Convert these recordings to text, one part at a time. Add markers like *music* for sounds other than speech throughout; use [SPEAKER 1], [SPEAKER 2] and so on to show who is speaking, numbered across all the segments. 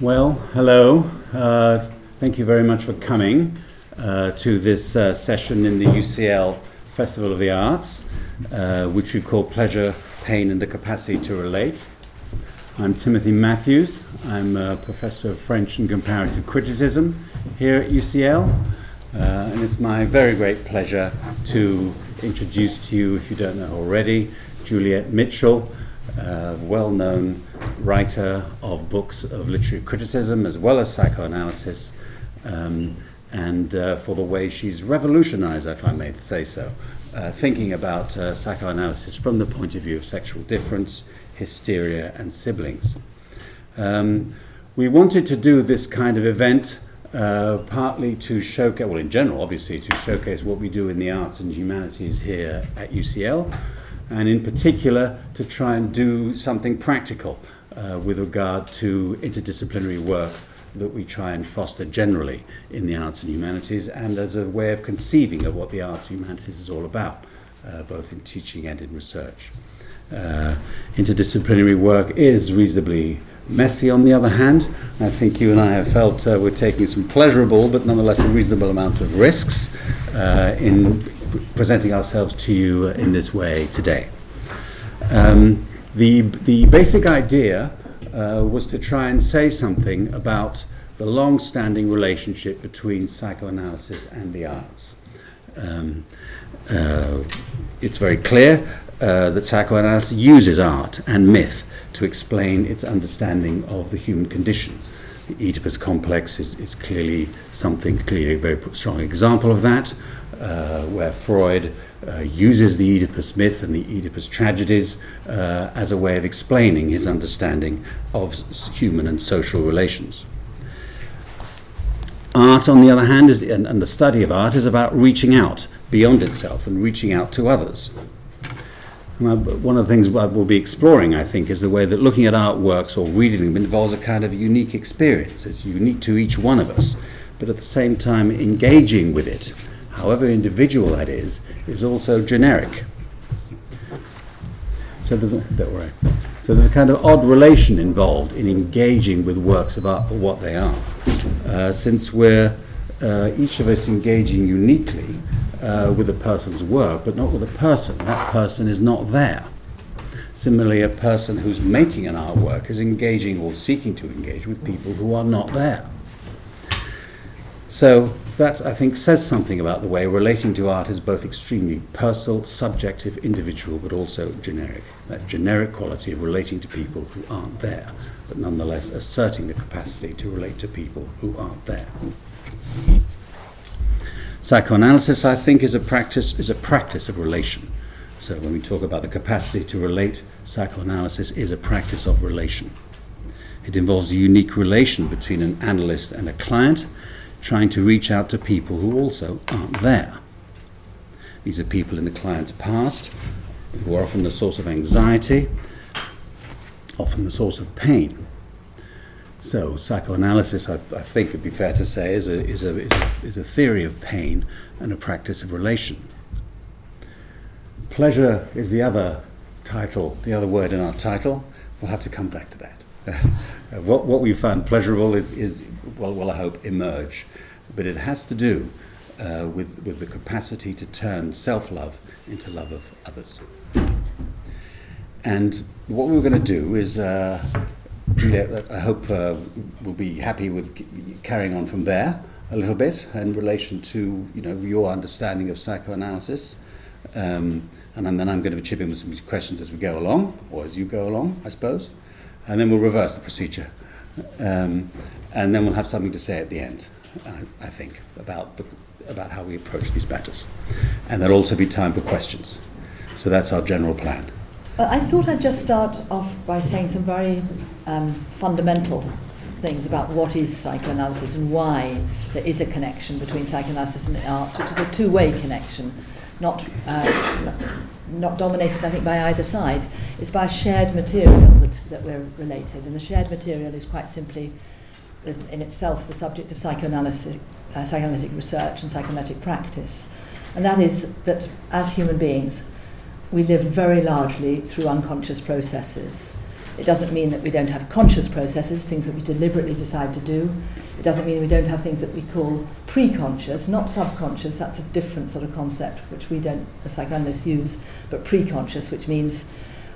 [SPEAKER 1] Well, hello. Uh, thank you very much for coming uh, to this uh, session in the UCL Festival of the Arts, uh, which we call Pleasure, Pain, and the Capacity to Relate. I'm Timothy Mathews. I'm a professor of French and Comparative Criticism here at UCL, uh, and it's my very great pleasure to introduce to you, if you don't know already, Juliet Mitchell, a well known writer of books of literary criticism as well as psychoanalysis, um, and uh, for the way she's revolutionized, if I may say so, uh, thinking about uh, psychoanalysis from the point of view of sexual difference, hysteria, and siblings. Um, we wanted to do this kind of event uh, partly to showcase, well, in general, obviously, to showcase what we do in the arts and humanities here at UCL, and in particular to try and do something practical uh, with regard to interdisciplinary work that we try and foster generally in the arts and humanities and as a way of conceiving of what the arts and humanities is all about, uh, both in teaching and in research. Uh, interdisciplinary work is reasonably messy on the other hand. I think you and I have felt uh, we're taking some pleasurable but nonetheless a reasonable amount of risks uh, in presenting ourselves to you in this way today. Um, the, the basic idea uh, was to try and say something about the long standing relationship between psychoanalysis and the arts. Um, uh, it's very clear uh, that psychoanalysis uses art and myth to explain its understanding of the human condition. The Oedipus complex is, is clearly something, clearly a very strong example of that, uh, where Freud uh, uses the Oedipus myth and the Oedipus tragedies uh, as a way of explaining his understanding of human and social relations. Art, on the other hand, is, and, and the study of art is about reaching out beyond itself and reaching out to others. And one of the things we'll be exploring, I think, is the way that looking at artworks or reading them involves a kind of unique experience. It's unique to each one of us, but at the same time, engaging with it however individual that is, is also generic. So there's a, don't worry. So there's a kind of odd relation involved in engaging with works of art for what they are, uh, since we're uh, each of us engaging uniquely uh, with a person's work, but not with a person. That person is not there. Similarly, a person who's making an artwork is engaging or seeking to engage with people who are not there. So that, I think, says something about the way relating to art is both extremely personal, subjective, individual, but also generic. That generic quality of relating to people who aren't there, but nonetheless asserting the capacity to relate to people who aren't there. Psychoanalysis, I think, is a practice is a practice of relation. So when we talk about the capacity to relate, psychoanalysis is a practice of relation. It involves a unique relation between an analyst and a client trying to reach out to people who also aren't there. These are people in the client's past who are often the source of anxiety, often the source of pain. So, psychoanalysis, I, I think it'd be fair to say, is a, is, a, is, a, is a theory of pain and a practice of relation. Pleasure is the other title, the other word in our title. We'll have to come back to that. *laughs* what, what we find pleasurable is, is well, well, I hope, emerge. But it has to do uh, with, with the capacity to turn self love into love of others. And what we're going to do is, uh, Juliet, I hope uh, we'll be happy with carrying on from there a little bit in relation to you know your understanding of psychoanalysis. Um, and then I'm going to chip in with some questions as we go along, or as you go along, I suppose. And then we'll reverse the procedure. Um, and then we'll have something to say at the end, I, I think, about, the, about how we approach these matters. And there'll also be time for questions. So that's our general plan.
[SPEAKER 2] Well, I thought I'd just start off by saying some very um, fundamental things about what is psychoanalysis and why there is a connection between psychoanalysis and the arts, which is a two way connection, not, uh, not dominated, I think, by either side, is by shared material that, that we're related. And the shared material is quite simply, in itself, the subject of psychoanalytic, uh, psychoanalytic research and psychoanalytic practice. And that is that as human beings, we live very largely through unconscious processes. It doesn't mean that we don't have conscious processes, things that we deliberately decide to do. It doesn't mean we don't have things that we call pre-conscious, not subconscious. That's a different sort of concept which we don't, as psychoanalysts, use. But pre-conscious, which means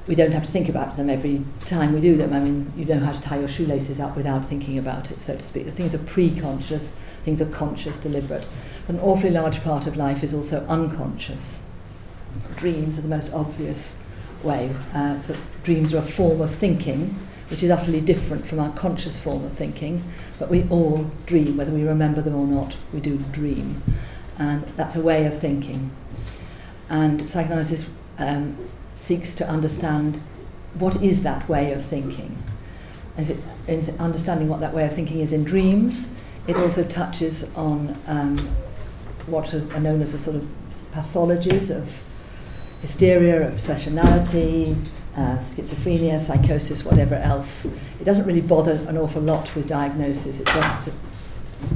[SPEAKER 2] we don't have to think about them every time we do them. I mean, you know how to tie your shoelaces up without thinking about it, so to speak. The things are pre-conscious, things are conscious, deliberate. But an awfully large part of life is also unconscious. Dreams are the most obvious way. Uh, so dreams are a form of thinking, which is utterly different from our conscious form of thinking. But we all dream, whether we remember them or not. We do dream, and that's a way of thinking. And psychoanalysis um, seeks to understand what is that way of thinking. And it, in understanding what that way of thinking is in dreams, it also touches on um, what are known as the sort of pathologies of hysteria, obsessionality, uh, schizophrenia, psychosis, whatever else. It doesn't really bother an awful lot with diagnosis. It just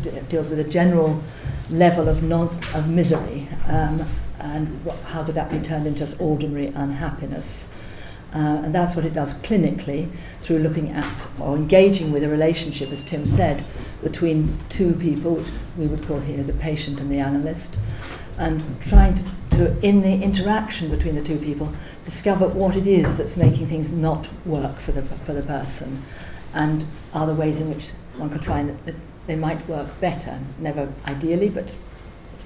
[SPEAKER 2] it deals with a general level of non of misery um, and what, how could that be turned into just ordinary unhappiness. Uh, and that's what it does clinically through looking at or engaging with a relationship, as Tim said, between two people, which we would call here the patient and the analyst, and trying to, to, in the interaction between the two people, discover what it is that's making things not work for the, for the person, and are the ways in which one could find that, that they might work better, never ideally, but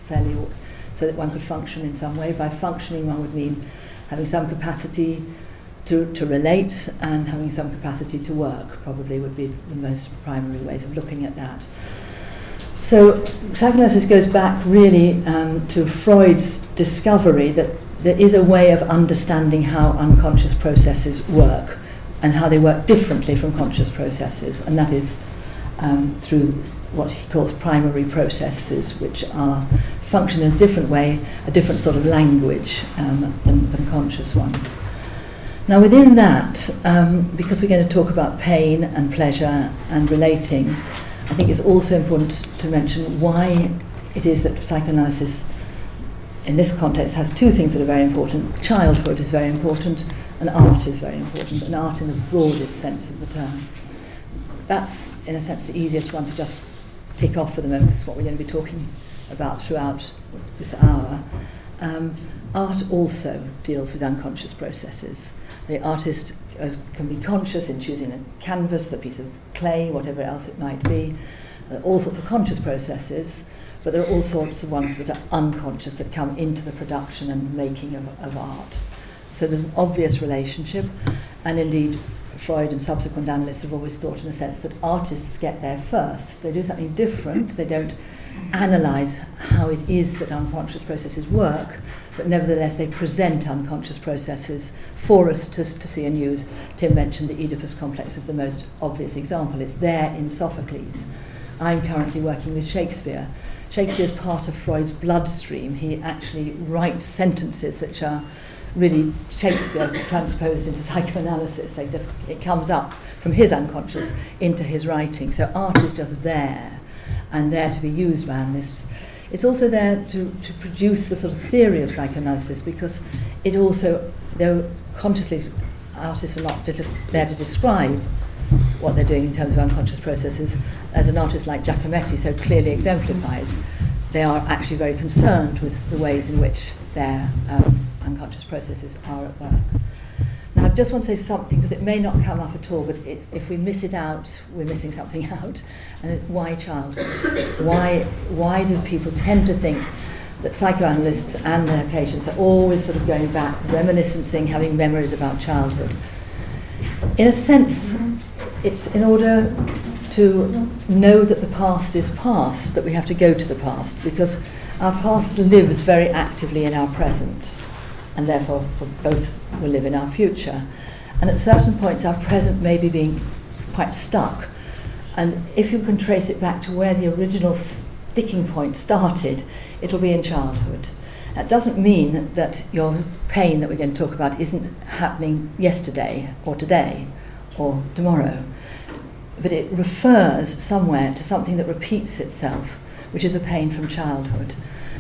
[SPEAKER 2] fairly, so that one could function in some way. By functioning, one would mean having some capacity to, to relate and having some capacity to work, probably would be the most primary ways of looking at that. So psychoanalysis goes back really um, to Freud's discovery that there is a way of understanding how unconscious processes work and how they work differently from conscious processes, and that is um, through what he calls primary processes, which are function in a different way, a different sort of language um, than, than conscious ones. Now, within that, um, because we're going to talk about pain and pleasure and relating, I think it's also important to mention why it is that psychoanalysis in this context has two things that are very important. Childhood is very important, and art is very important, and art in the broadest sense of the term. That's, in a sense, the easiest one to just tick off for the moment, it's what we're going to be talking about throughout this hour. Um, art also deals with unconscious processes. The artist can be conscious in choosing a canvas, a piece of clay, whatever else it might be, uh, all sorts of conscious processes, but there are all sorts of ones that are unconscious that come into the production and making of, of art. So there's an obvious relationship, and indeed, Freud and subsequent analysts have always thought, in a sense, that artists get there first. They do something different, they don't analyze how it is that unconscious processes work, but nevertheless they present unconscious processes for us to, to see and use. Tim mentioned the Oedipus complex as the most obvious example. It's there in Sophocles. I'm currently working with Shakespeare. Shakespeare's part of Freud's bloodstream. He actually writes sentences which are really Shakespeare transposed into psychoanalysis. They just it comes up from his unconscious into his writing. So art is just there and there to be used by analysts. It's also there to, to produce the sort of theory of psychoanalysis because it also, though consciously artists are not there to describe what they're doing in terms of unconscious processes, as an artist like Giacometti so clearly exemplifies, they are actually very concerned with the ways in which their um, unconscious processes are at work. Now, I just want to say something because it may not come up at all, but it, if we miss it out, we're missing something *laughs* out. And why childhood? Why, why do people tend to think that psychoanalysts and their patients are always sort of going back, reminiscing, having memories about childhood? In a sense, it's in order to know that the past is past that we have to go to the past because our past lives very actively in our present and therefore both will live in our future. And at certain points, our present may be being quite stuck. And if you can trace it back to where the original sticking point started, it'll be in childhood. That doesn't mean that your pain that we're going to talk about isn't happening yesterday or today or tomorrow, but it refers somewhere to something that repeats itself, which is a pain from childhood.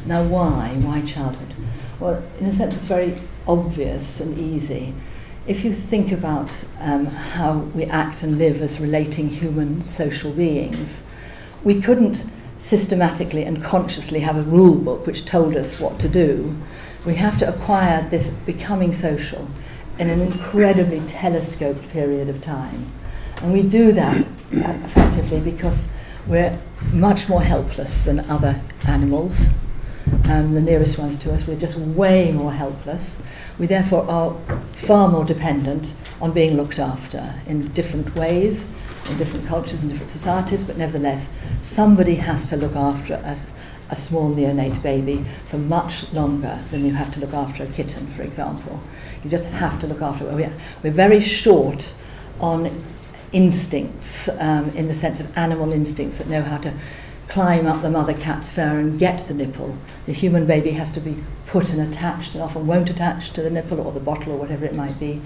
[SPEAKER 2] Now, why? Why childhood? Well, in a sense, it's very obvious and easy. if you think about um, how we act and live as relating human social beings, we couldn't systematically and consciously have a rule book which told us what to do. We have to acquire this becoming social in an incredibly telescoped period of time. And we do that uh, effectively because we're much more helpless than other animals. Um, the nearest ones to us, we're just way more helpless. We therefore are far more dependent on being looked after in different ways, in different cultures and different societies, but nevertheless, somebody has to look after us a small neonate baby for much longer than you have to look after a kitten, for example. You just have to look after it. We're very short on instincts um, in the sense of animal instincts that know how to climb up the mother cat's fur and get the nipple. The human baby has to be put and attached and often won't attach to the nipple or the bottle or whatever it might be.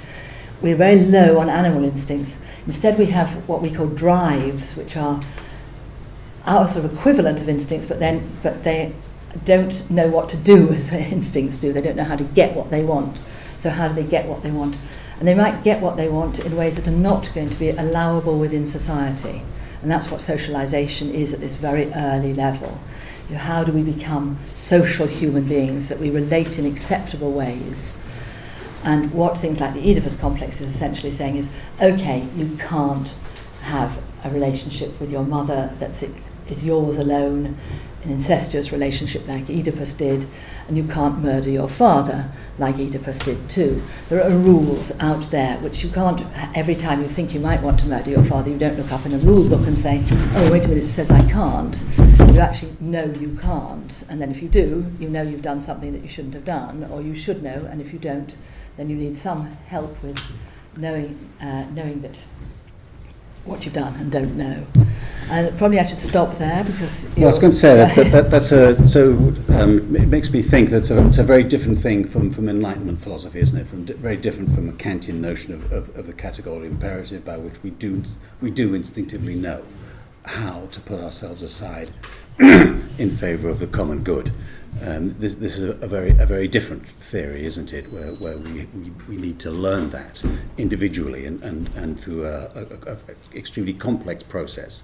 [SPEAKER 2] We're very low on animal instincts. Instead, we have what we call drives, which are our sort of equivalent of instincts, but then but they don't know what to do *laughs* as instincts do. They don't know how to get what they want. So how do they get what they want? And they might get what they want in ways that are not going to be allowable within society. And that's what socialization is at this very early level. You know, how do we become social human beings that we relate in acceptable ways? And what things like the Oedipus complex is essentially saying is okay, you can't have a relationship with your mother that's is yours alone, an incestuous relationship like Oedipus did, and you can't murder your father like Oedipus did too. There are rules out there which you can't, every time you think you might want to murder your father, you don't look up in a rule book and say, oh, wait a minute, it says I can't. You actually know you can't, and then if you do, you know you've done something that you shouldn't have done, or you should know, and if you don't, then you need some help with knowing, uh, knowing that what you've done and don't know. And probably I should stop there because.
[SPEAKER 1] Well, I was going to say that, that, that that's a so um, it makes me think that uh, it's a very different thing from, from Enlightenment philosophy, isn't it? From di- very different from a Kantian notion of, of, of the categorical imperative by which we do we do instinctively know how to put ourselves aside *clears throat* in favour of the common good. Um, this, this is a, very, a very different theory, isn't it, where, where we, we, we need to learn that individually and, and, and through a, a, a extremely complex process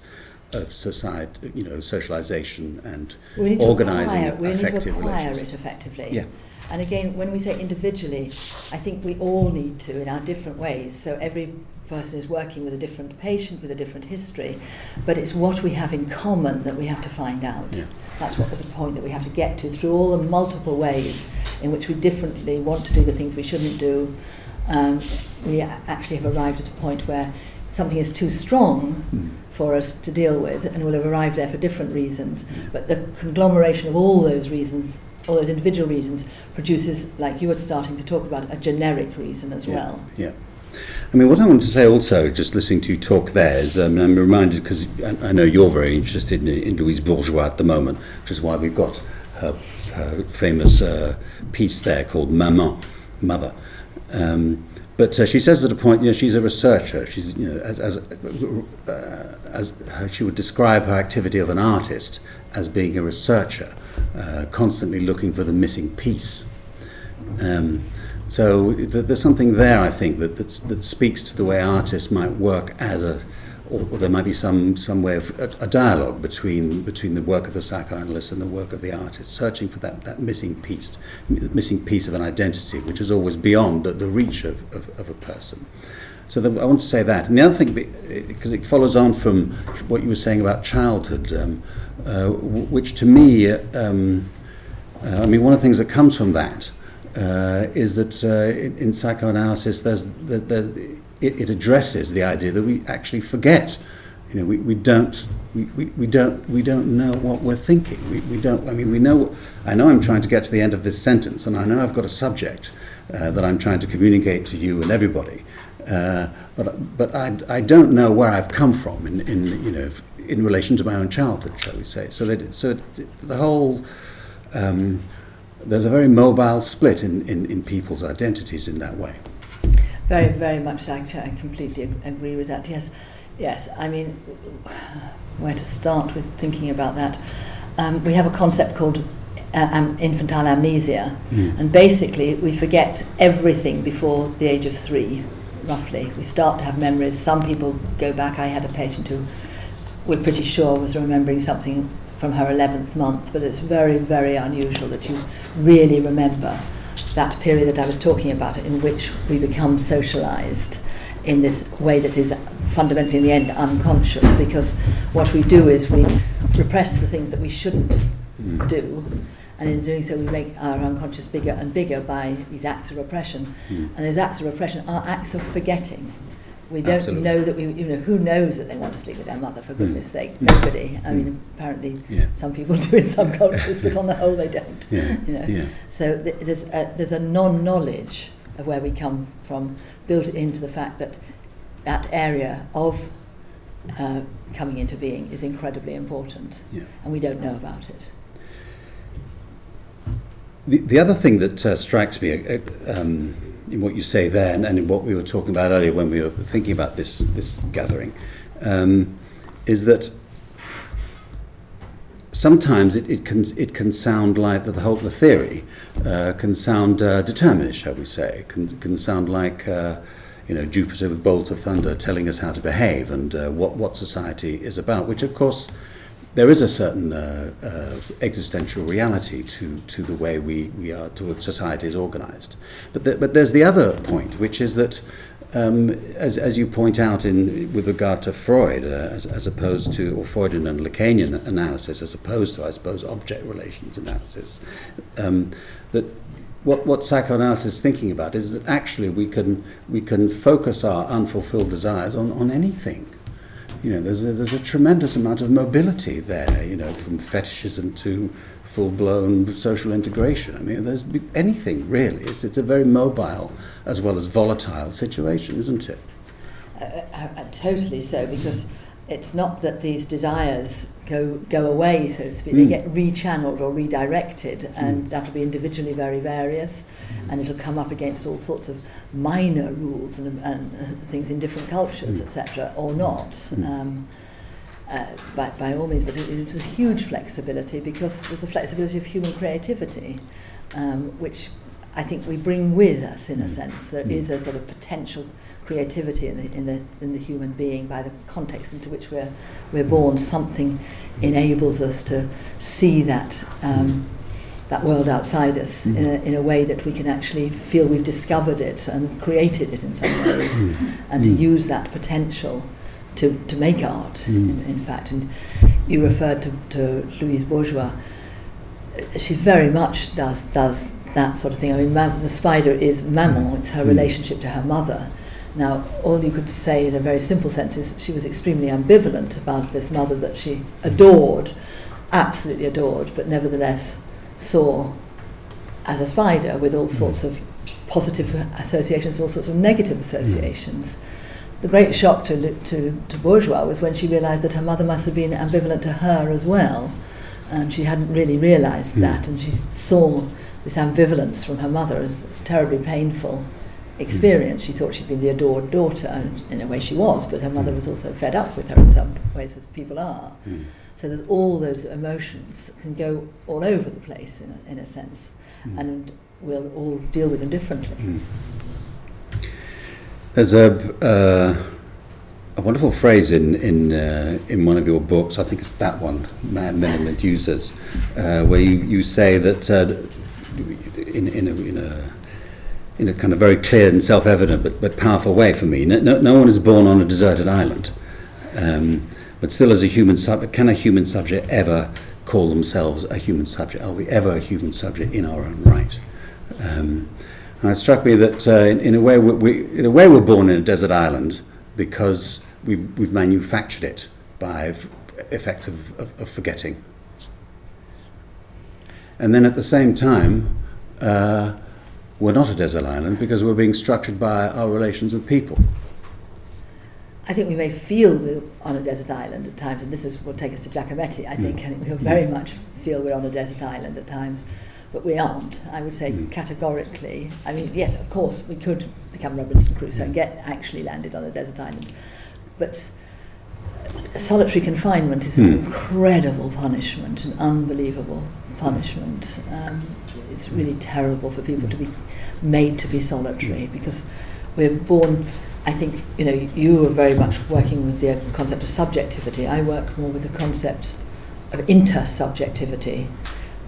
[SPEAKER 1] of society, you know, socialization and organizing
[SPEAKER 2] acquire, we
[SPEAKER 1] effective
[SPEAKER 2] need to acquire
[SPEAKER 1] relations.
[SPEAKER 2] it effectively.
[SPEAKER 1] Yeah.
[SPEAKER 2] And again, when we say individually, I think we all need to in our different ways. So every person is working with a different patient with a different history, but it's what we have in common that we have to find out.
[SPEAKER 1] Yeah.
[SPEAKER 2] That's what the point that we have to get to through all the multiple ways in which we differently want to do the things we shouldn't do. Um, we actually have arrived at a point where something is too strong
[SPEAKER 1] Mm.
[SPEAKER 2] for us to deal with, and we'll have arrived there for different reasons. But the conglomeration of all those reasons, all those individual reasons, produces, like you were starting to talk about, a generic reason as
[SPEAKER 1] Yeah,
[SPEAKER 2] well.
[SPEAKER 1] Yeah. I mean, what I want to say also, just listening to you talk there, is um, I'm reminded because I, I know you're very interested in, in Louise Bourgeois at the moment, which is why we've got her, her famous uh, piece there called Maman, Mother. Um, but uh, she says at a point, you know, she's a researcher. She's, you know, as, as, uh, as her, she would describe her activity of an artist as being a researcher, uh, constantly looking for the missing piece. Um, so th- there's something there, I think, that that speaks to the way artists might work as a, or, or there might be some, some way of a, a dialogue between between the work of the psychoanalyst and the work of the artist, searching for that, that missing piece, missing piece of an identity, which is always beyond the, the reach of, of, of a person. So the, I want to say that. And the other thing, because it follows on from what you were saying about childhood, um, uh, which to me, um, uh, I mean, one of the things that comes from that uh, is that uh, in, psychoanalysis, there's the, the, it, it addresses the idea that we actually forget. You know, we, we don't we, we, we don't we don't know what we're thinking. We, we don't. I mean, we know. I know I'm trying to get to the end of this sentence, and I know I've got a subject uh, that I'm trying to communicate to you and everybody. Uh, but but I, I don't know where I've come from in, in you know in relation to my own childhood, shall we say? So that so the whole um, there's a very mobile split in, in, in people's identities in that way.
[SPEAKER 2] Very, very much so. I I completely agree with that. Yes, yes. I mean, where to start with thinking about that? Um, we have a concept called uh, infantile amnesia, and basically we forget everything before the age of three, roughly. We start to have memories. Some people go back. I had a patient who we're pretty sure was remembering something from her 11th month, but it's very, very unusual that you really remember that period that I was talking about, in which we become socialized in this way that is fundamentally, in the end, unconscious, because what we do is we repress the things that we shouldn't do, and in doing so, we make our unconscious bigger and bigger by these acts of repression.
[SPEAKER 1] Mm.
[SPEAKER 2] And those acts of repression are acts of forgetting. We don't
[SPEAKER 1] Absolutely.
[SPEAKER 2] know that we, you know, who knows that they want to sleep with their mother, for goodness sake?
[SPEAKER 1] Mm.
[SPEAKER 2] Nobody. I
[SPEAKER 1] Mm.
[SPEAKER 2] mean, apparently
[SPEAKER 1] Yeah.
[SPEAKER 2] some people *laughs* do in some cultures, but on the whole they don't.
[SPEAKER 1] Yeah.
[SPEAKER 2] You know.
[SPEAKER 1] Yeah.
[SPEAKER 2] So th- there's a, there's a non-knowledge of where we come from built into the fact that that area of uh, coming into being is incredibly important,
[SPEAKER 1] Yeah.
[SPEAKER 2] and we don't know about it.
[SPEAKER 1] The, the other thing that uh, strikes me uh, um, in what you say there and, in what we were talking about earlier when we were thinking about this, this gathering um, is that sometimes it, it, can, it can sound like the whole the theory uh, can sound uh, determinist, shall we say, can, can sound like uh, you know Jupiter with bolts of thunder telling us how to behave and uh, what, what society is about, which of course there is a certain uh, uh, existential reality to, to the way we, we are, to what society is organized. But, the, but there's the other point, which is that, um, as, as you point out in, with regard to Freud, uh, as, as opposed to, or Freudian and Lacanian analysis, as opposed to, I suppose, object relations analysis, um, that what, what psychoanalysis is thinking about is that actually we can, we can focus our unfulfilled desires on, on anything you know, there's a, there's a tremendous amount of mobility there, you know, from fetishism to full-blown social integration. I mean, there's anything really. It's, it's a very mobile as well as volatile situation, isn't it?
[SPEAKER 2] Uh, uh, uh, totally so, because it's not that these desires go go away, so to speak. They
[SPEAKER 1] Mm.
[SPEAKER 2] get rechanneled or redirected, and
[SPEAKER 1] Mm.
[SPEAKER 2] that'll be individually very various, and it'll come up against all sorts of minor rules and, and uh, things in different cultures,
[SPEAKER 1] Mm.
[SPEAKER 2] etc., or not.
[SPEAKER 1] Mm.
[SPEAKER 2] Um, uh, by, by all means, but it, it's a huge flexibility because there's a flexibility of human creativity, um, which I think we bring with us in a
[SPEAKER 1] Mm.
[SPEAKER 2] sense. There
[SPEAKER 1] Mm.
[SPEAKER 2] is a sort of potential creativity in the, in the, in the human being by the context into which we're, we're born. Something enables us to see that, um, that world outside us in, a, in a way that we can actually feel we've discovered it and created it in some ways, and to
[SPEAKER 1] Mm.
[SPEAKER 2] use that potential to, to make art,
[SPEAKER 1] Mm.
[SPEAKER 2] in, in fact. And you referred to, to Louise Bourgeois. She very much does, does that sort of thing. I mean, mam- the spider is maman, it's her
[SPEAKER 1] Mm.
[SPEAKER 2] relationship to her mother. Now, all you could say in a very simple sense is she was extremely ambivalent about this mother that she adored, absolutely adored, but nevertheless saw as a spider with all sorts of positive associations, all sorts of negative associations. The great shock to, to, to Bourgeois was when she realised that her mother must have been ambivalent to her as well. And she hadn't really realised
[SPEAKER 1] Mm.
[SPEAKER 2] that, and she saw this ambivalence from her mother as a terribly painful experience. She thought she'd been the adored daughter, and in a way she was, but her mother was also fed up with her in some ways, as people are.
[SPEAKER 1] Mm.
[SPEAKER 2] So there's all those emotions can go all over the place in a, in a sense,
[SPEAKER 1] Mm.
[SPEAKER 2] and we'll all deal with them differently.
[SPEAKER 1] Mm. There's a, uh, a wonderful phrase in, in, uh, in one of your books, I think it's that one, Mad Men and Medusas, uh, where you, you say that uh, in, in, a, in, a, in a kind of very clear and self-evident but, but powerful way for me, no, no, one is born on a deserted island. Um, but still as a human subject, can a human subject ever call themselves a human subject? Are we ever a human subject in our own right? Um, and it struck me that uh, in, in, a way we, in a way we're born in a desert island because we've, we've manufactured it by effects of, of, of forgetting. And then at the same time, uh, we're not a desert island because we're being structured by our relations with people.
[SPEAKER 2] I think we may feel we're on a desert island at times, and this is what take us to Giacometti. I think,
[SPEAKER 1] Mm.
[SPEAKER 2] I think we very much feel we're on a desert island at times, but we aren't. I would say
[SPEAKER 1] Mm.
[SPEAKER 2] categorically. I mean, yes, of course, we could become Robinson Crusoe and get actually landed on a desert island, but solitary confinement is an
[SPEAKER 1] Mm.
[SPEAKER 2] incredible punishment, an unbelievable punishment. Um, it's really terrible for people to be made to be solitary because we're born. I think you know you are very much working with the concept of subjectivity. I work more with the concept of intersubjectivity.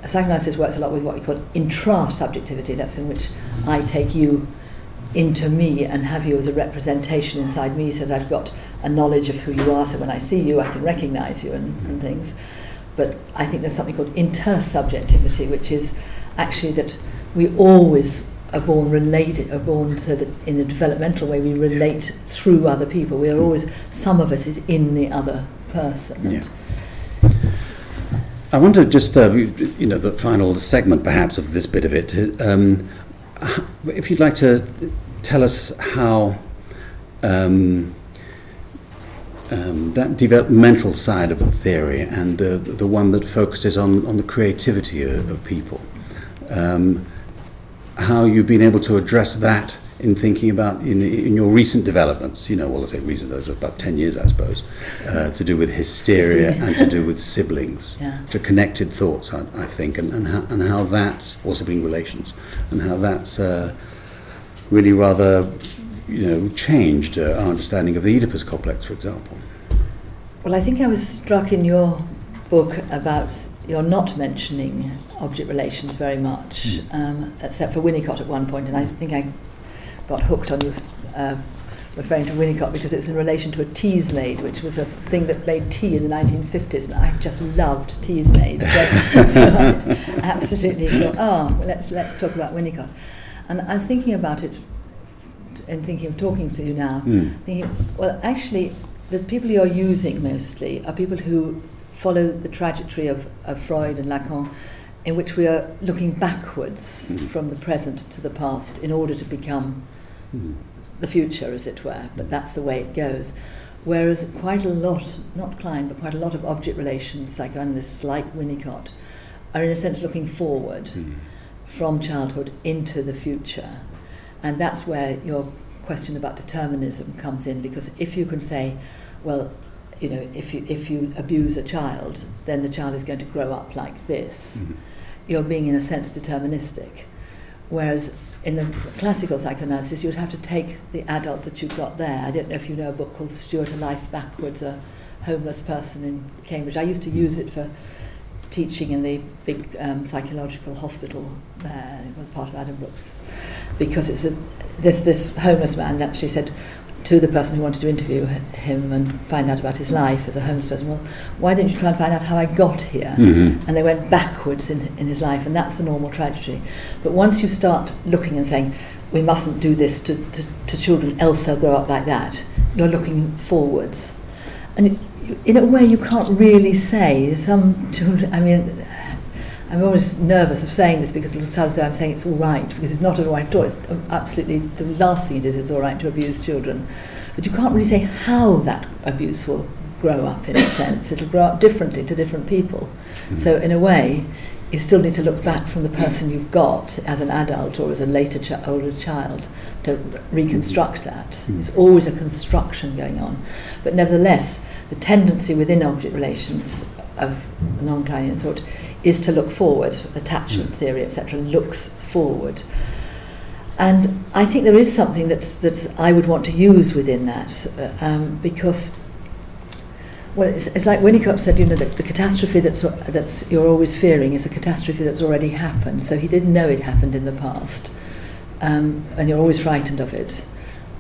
[SPEAKER 2] Psychoanalysis works a lot with what we call intra-subjectivity. That's in which I take you into me and have you as a representation inside me so that I've got a knowledge of who you are so when I see you I can recognize you and, and things. But I think there's something called intersubjectivity, which is actually that we always are born related, are born so that in a developmental way we relate through other people. We are always, some of us is in the other person.
[SPEAKER 1] Yeah. I wonder just, uh, you know, the final segment perhaps of this bit of it. Um, if you'd like to tell us how um, um, that developmental side of the theory and the, the one that focuses on, on the creativity of, of people, um, how you've been able to address that in thinking about in, in your recent developments, you know, well, I say recent, those are about 10 years, I suppose, uh, to do with hysteria and to do with siblings, *laughs*
[SPEAKER 2] Yeah.
[SPEAKER 1] to connected thoughts, I, I think, and, and, how, and how that's, or sibling relations, and how that's uh, really rather, you know, changed uh, our understanding of the Oedipus complex, for example.
[SPEAKER 2] Well, I think I was struck in your book about you're not mentioning object relations very much, um, except for Winnicott at one point, and I think I got hooked on you uh, referring to Winnicott because it's in relation to a Teasmade, which was a thing that made tea in the 1950s, and I just loved Teasmades. So, *laughs* so I absolutely thought, oh, well, let's let's talk about Winnicott. And I was thinking about it and thinking of talking to you now,
[SPEAKER 1] Mm.
[SPEAKER 2] thinking, well, actually, the people you're using mostly are people who follow the trajectory of, of Freud and Lacan, in which we are looking backwards
[SPEAKER 1] Mhm.
[SPEAKER 2] from the present to the past in order to become
[SPEAKER 1] Mm.
[SPEAKER 2] the future, as it were. But that's the way it goes. Whereas quite a lot, not Klein, but quite a lot of object relations psychoanalysts like Winnicott are in a sense looking forward
[SPEAKER 1] Mm.
[SPEAKER 2] from childhood into the future. And that's where your question about determinism comes in because if you can say, well, you know, if you, if you abuse a child, then the child is going to grow up like this,
[SPEAKER 1] Mhm.
[SPEAKER 2] you're being, in a sense, deterministic. Whereas in the classical psychoanalysis, you'd have to take the adult that you've got there. I don't know if you know a book called Stuart A Life Backwards, a homeless person in Cambridge. I used to use it for teaching in the big um, psychological hospital there. Was part of Adam Brooks. Because it's a, this, this homeless man actually said to the person who wanted to interview him and find out about his life as a homeless person, well, why didn't you try and find out how I got here?
[SPEAKER 1] Mhm.
[SPEAKER 2] And they went backwards in, in his life, and that's the normal trajectory. But once you start looking and saying, we mustn't do this to, to, to children, else they'll grow up like that, you're looking forwards. And it, in a way, you can't really say. Some children, I mean, I'm always nervous of saying this because it sounds though I'm saying it's all right, because it's not all right at all. It's um, absolutely the last thing it is, it's all right to abuse children. But you can't really say how that abuse will grow up in a sense. It'll grow up differently to different people. Hmm. So, in a way, you still need to look back from the person you've got as an adult or as a later chi- older child to reconstruct that.
[SPEAKER 1] Mm.
[SPEAKER 2] There's always a construction going on. But nevertheless, the tendency within object relations of the non-Kleinian sort is to look forward. Attachment
[SPEAKER 1] Mm.
[SPEAKER 2] theory, etc., looks forward. And I think there is something that's I would want to use within that uh, um, because well, it's, it's like Winnicott said, you know, that the catastrophe that's, that's you're always fearing is a catastrophe that's already happened. So he didn't know it happened in the past. Um, and you're always frightened of it.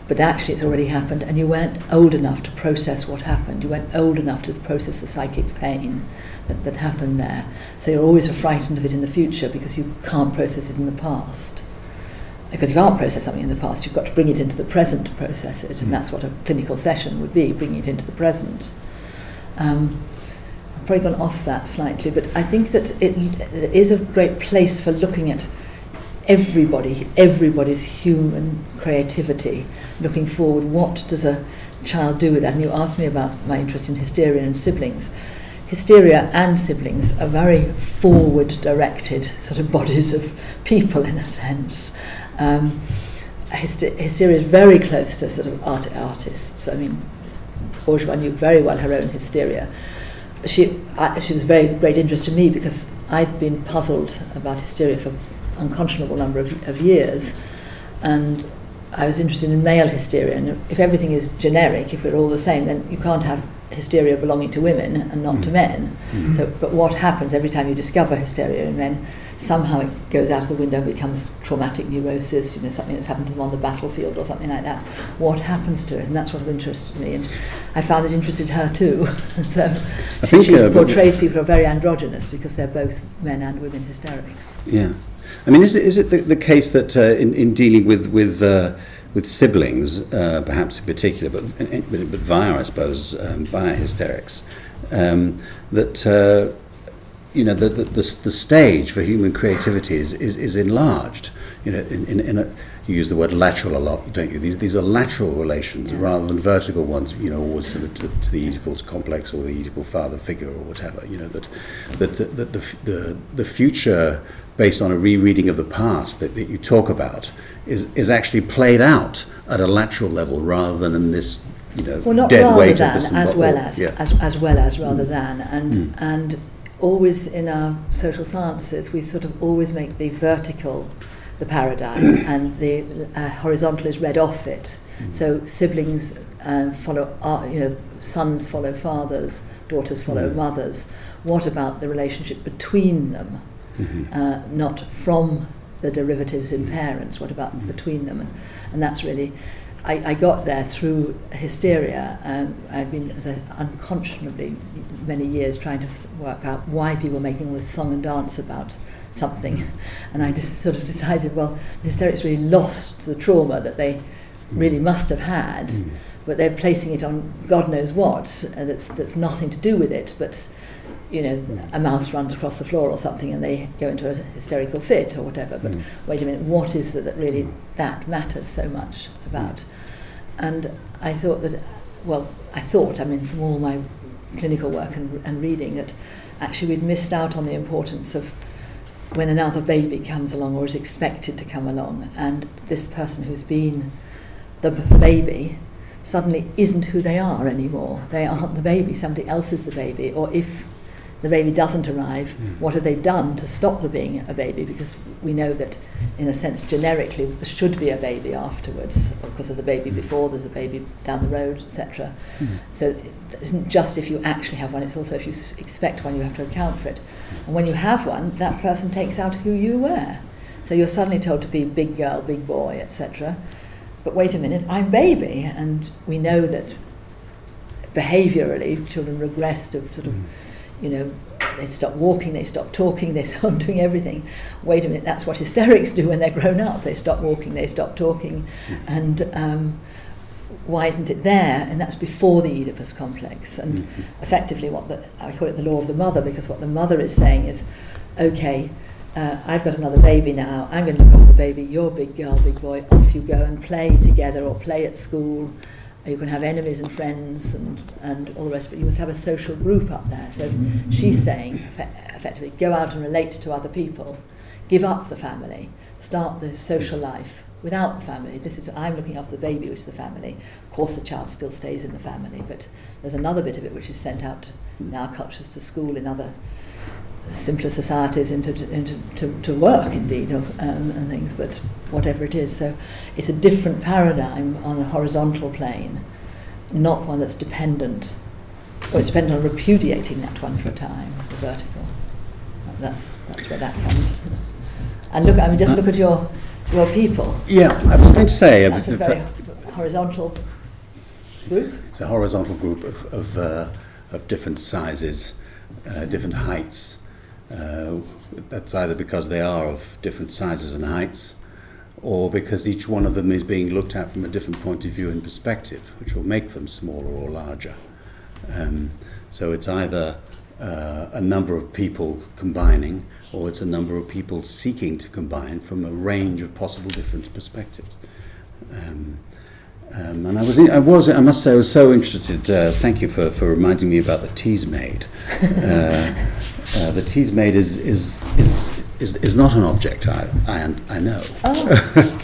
[SPEAKER 2] But actually, it's already happened, and you weren't old enough to process what happened. You weren't old enough to process the psychic pain that, that happened there. So you're always frightened of it in the future because you can't process it in the past. Because you can't process something in the past, you've got to bring it into the present to process it, and that's what a clinical session would be bringing it into the present. Um, I've probably gone off that slightly, but I think that it, is a great place for looking at everybody, everybody's human creativity, looking forward. What does a child do with that? And you asked me about my interest in hysteria and siblings. Hysteria and siblings are very forward directed sort of bodies of people in a sense. Um, hyster- hysteria is very close to sort of art- artists. I mean, Bourgeois knew very well her own hysteria. she, I, she was very great interest to me because I'd been puzzled about hysteria for unconscionable number of, of years, and I was interested in male hysteria. And if everything is generic, if we're all the same, then you can't have hysteria belonging to women and not mm. to men. Mm. So, but what happens every time you discover hysteria in men? Somehow it goes out of the window and becomes traumatic neurosis, you know, something that's happened to them on the battlefield or something like that. What happens to it? And that's what interested me. And I found it interested her too. *laughs* so I she, she uh, portrays people who are very androgynous because they're both men and women hysterics.
[SPEAKER 1] Yeah. I mean, is it, is it the, the case that uh, in, in dealing with, with uh, with siblings, uh, perhaps in particular, but, but, but via, I suppose, um, via hysterics, um, that uh, you know the, the, the, the, stage for human creativity is, is, is enlarged. You know, in, in, in a, you use the word lateral a lot, don't you? These, these are lateral relations yeah. rather than vertical ones. You know, always to the, to, to the Oedipus complex or the Oedipal father figure or whatever. You know that that, that, that the, the the future based on a rereading of the past that, that you talk about is, is actually played out at a lateral level rather than in this you know
[SPEAKER 2] well, not
[SPEAKER 1] dead
[SPEAKER 2] rather
[SPEAKER 1] weight
[SPEAKER 2] than,
[SPEAKER 1] of this
[SPEAKER 2] as well as, yeah. as as well as rather mm. than and mm. and always in our social sciences we sort of always make the vertical the paradigm *coughs* and the uh, horizontal is read off it mm. so siblings uh, follow uh, you know sons follow fathers daughters follow mm. mothers what about the relationship between them mm-hmm. uh, not from the derivatives in parents, what about mm-hmm. between them? And, and that's really, I, I got there through hysteria. Um, I'd been as unconscionably many years trying to work out why people were making all this song and dance about something. Mm-hmm. And I just sort of decided, well, the hysterics really lost the trauma that they really must have had, mm-hmm. but they're placing it on God knows what, uh, that's, that's nothing to do with it, but you know, a mouse runs across the floor or something and they go into a hysterical fit or whatever. But mm. wait a minute, what is it that really mm. that matters so much about? Mm. And I thought that, well, I thought, I mean, from all my clinical work and, and reading, that actually we'd missed out on the importance of when another baby comes along or is expected to come along, and this person who's been the baby suddenly isn't who they are anymore. They aren't the baby, somebody else is the baby. Or if the baby doesn't arrive, mm. what have they done to stop there being a baby? Because we know that, in a sense, generically, there should be a baby afterwards, because there's a baby hmm. before, there's a baby down the road, etc. Mm. So it isn't just if you actually have one, it's also if you expect one, you have to account for it. And when you have one, that person takes out who you were. So you're suddenly told to be big girl, big boy, etc. But wait a minute, I'm baby, and we know that behaviourally children regress to sort of. Mm you know, they'd stop walking, they stop talking, they *laughs* stop doing everything. Wait a minute, that's what hysterics do when they're grown up. They stop walking, they stop talking, and um, why isn't it there? And that's before the Oedipus complex. And mm-hmm. effectively, what the, I call it the law of the mother, because what the mother is saying is, okay, uh, I've got another baby now. I'm going to look after the baby. You're big girl, big boy. Off you go and play together or play at school you can have enemies and friends and, and all the rest, but you must have a social group up there. So she's saying, effectively, go out and relate to other people, give up the family, start the social life without the family. This is I'm looking after the baby, which is the family. Of course, the child still stays in the family, but there's another bit of it which is sent out in our cultures to school in other simpler societies into, into to, to work indeed of, um, and things but whatever it is. So it's a different paradigm on a horizontal plane not one that's dependent or it's dependent on repudiating that one for a time the vertical. That's that's where that comes. And look I mean just look at your your people.
[SPEAKER 1] Yeah I was going to say
[SPEAKER 2] that's a very horizontal group.
[SPEAKER 1] It's a horizontal group of of, uh, of different sizes uh, different heights uh, that's either because they are of different sizes and heights, or because each one of them is being looked at from a different point of view and perspective, which will make them smaller or larger. Um, so it's either uh, a number of people combining, or it's a number of people seeking to combine from a range of possible different perspectives. Um, um, and I was, I was, I must say, I was so interested. Uh, thank you for, for reminding me about the Teasmade. *laughs* Uh, uh, the Teasmade is, is, is, is, is not an object, I, I, I know.
[SPEAKER 2] Oh. *laughs*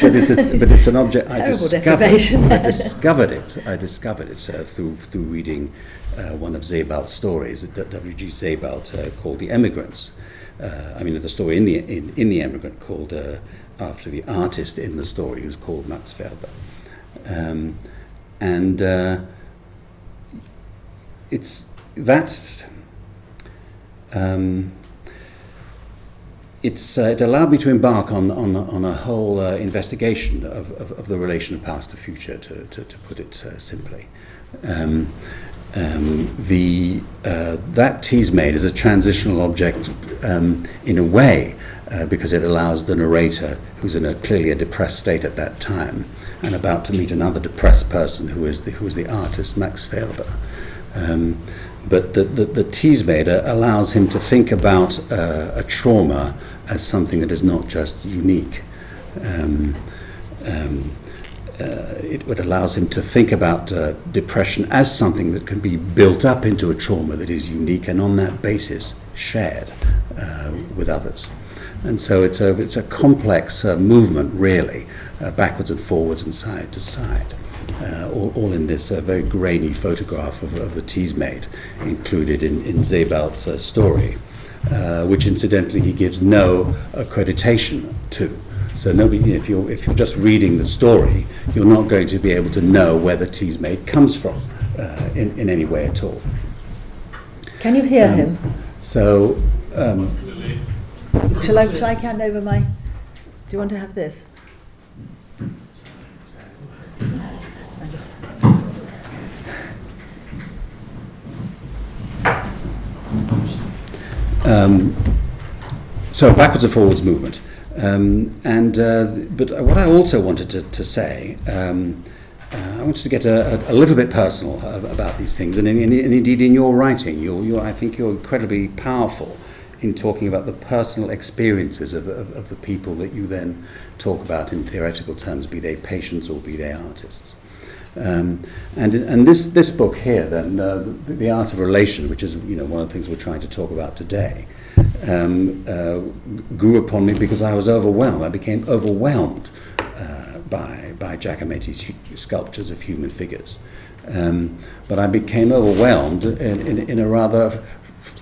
[SPEAKER 1] but, it's, it's, but it's an object I discovered. I discovered it. I discovered it uh, through through reading uh, one of Sebald's stories, W.G. Sebald, uh, called "The Emigrants." Uh, I mean, the story in the in, in the Emigrant called uh, after the artist in the story, who's called Max Ferber, um, and uh, it's that. Um, it's, uh, it allowed me to embark on, on, on a whole uh, investigation of, of, of the relation of past to future, to, to, to put it uh, simply. Um, um, the, uh, that Teasmade is a transitional object um, in a way uh, because it allows the narrator, who's in a clearly a depressed state at that time, and about to meet another depressed person who is the, who is the artist, Max Ferber. Um, but the, the, the Teasmade allows him to think about uh, a trauma as something that is not just unique. Um, um, uh, it, it allows him to think about uh, depression as something that can be built up into a trauma that is unique and on that basis shared uh, with others. And so it's a, it's a complex uh, movement, really, uh, backwards and forwards and side to side. Uh, all, all in this uh, very grainy photograph of, of the Teasmade included in, in Sebald's uh, story, uh, which incidentally he gives no accreditation to. So nobody, if you're, if you're just reading the story, you're not going to be able to know where the Teasmade comes from uh, in, in any way at all.
[SPEAKER 2] Can you hear him?
[SPEAKER 1] So um,
[SPEAKER 2] Shall I, shall I hand over my. Do you want to have this?
[SPEAKER 1] Um, so backwards and forwards movement. Um, and uh, but what I also wanted to, to say, um, uh, I wanted to get a, a, little bit personal about these things, and, in, in, and indeed in your writing, you're, you're, I think you're incredibly powerful in talking about the personal experiences of, of, of the people that you then talk about in theoretical terms, be they patients or be they artists. Um, and and this, this book here, then, uh, the, the Art of Relation, which is you know, one of the things we're trying to talk about today, um, uh, grew upon me because I was overwhelmed. I became overwhelmed uh, by, by Giacometti's sculptures of human figures. Um, but I became overwhelmed in, in, in a rather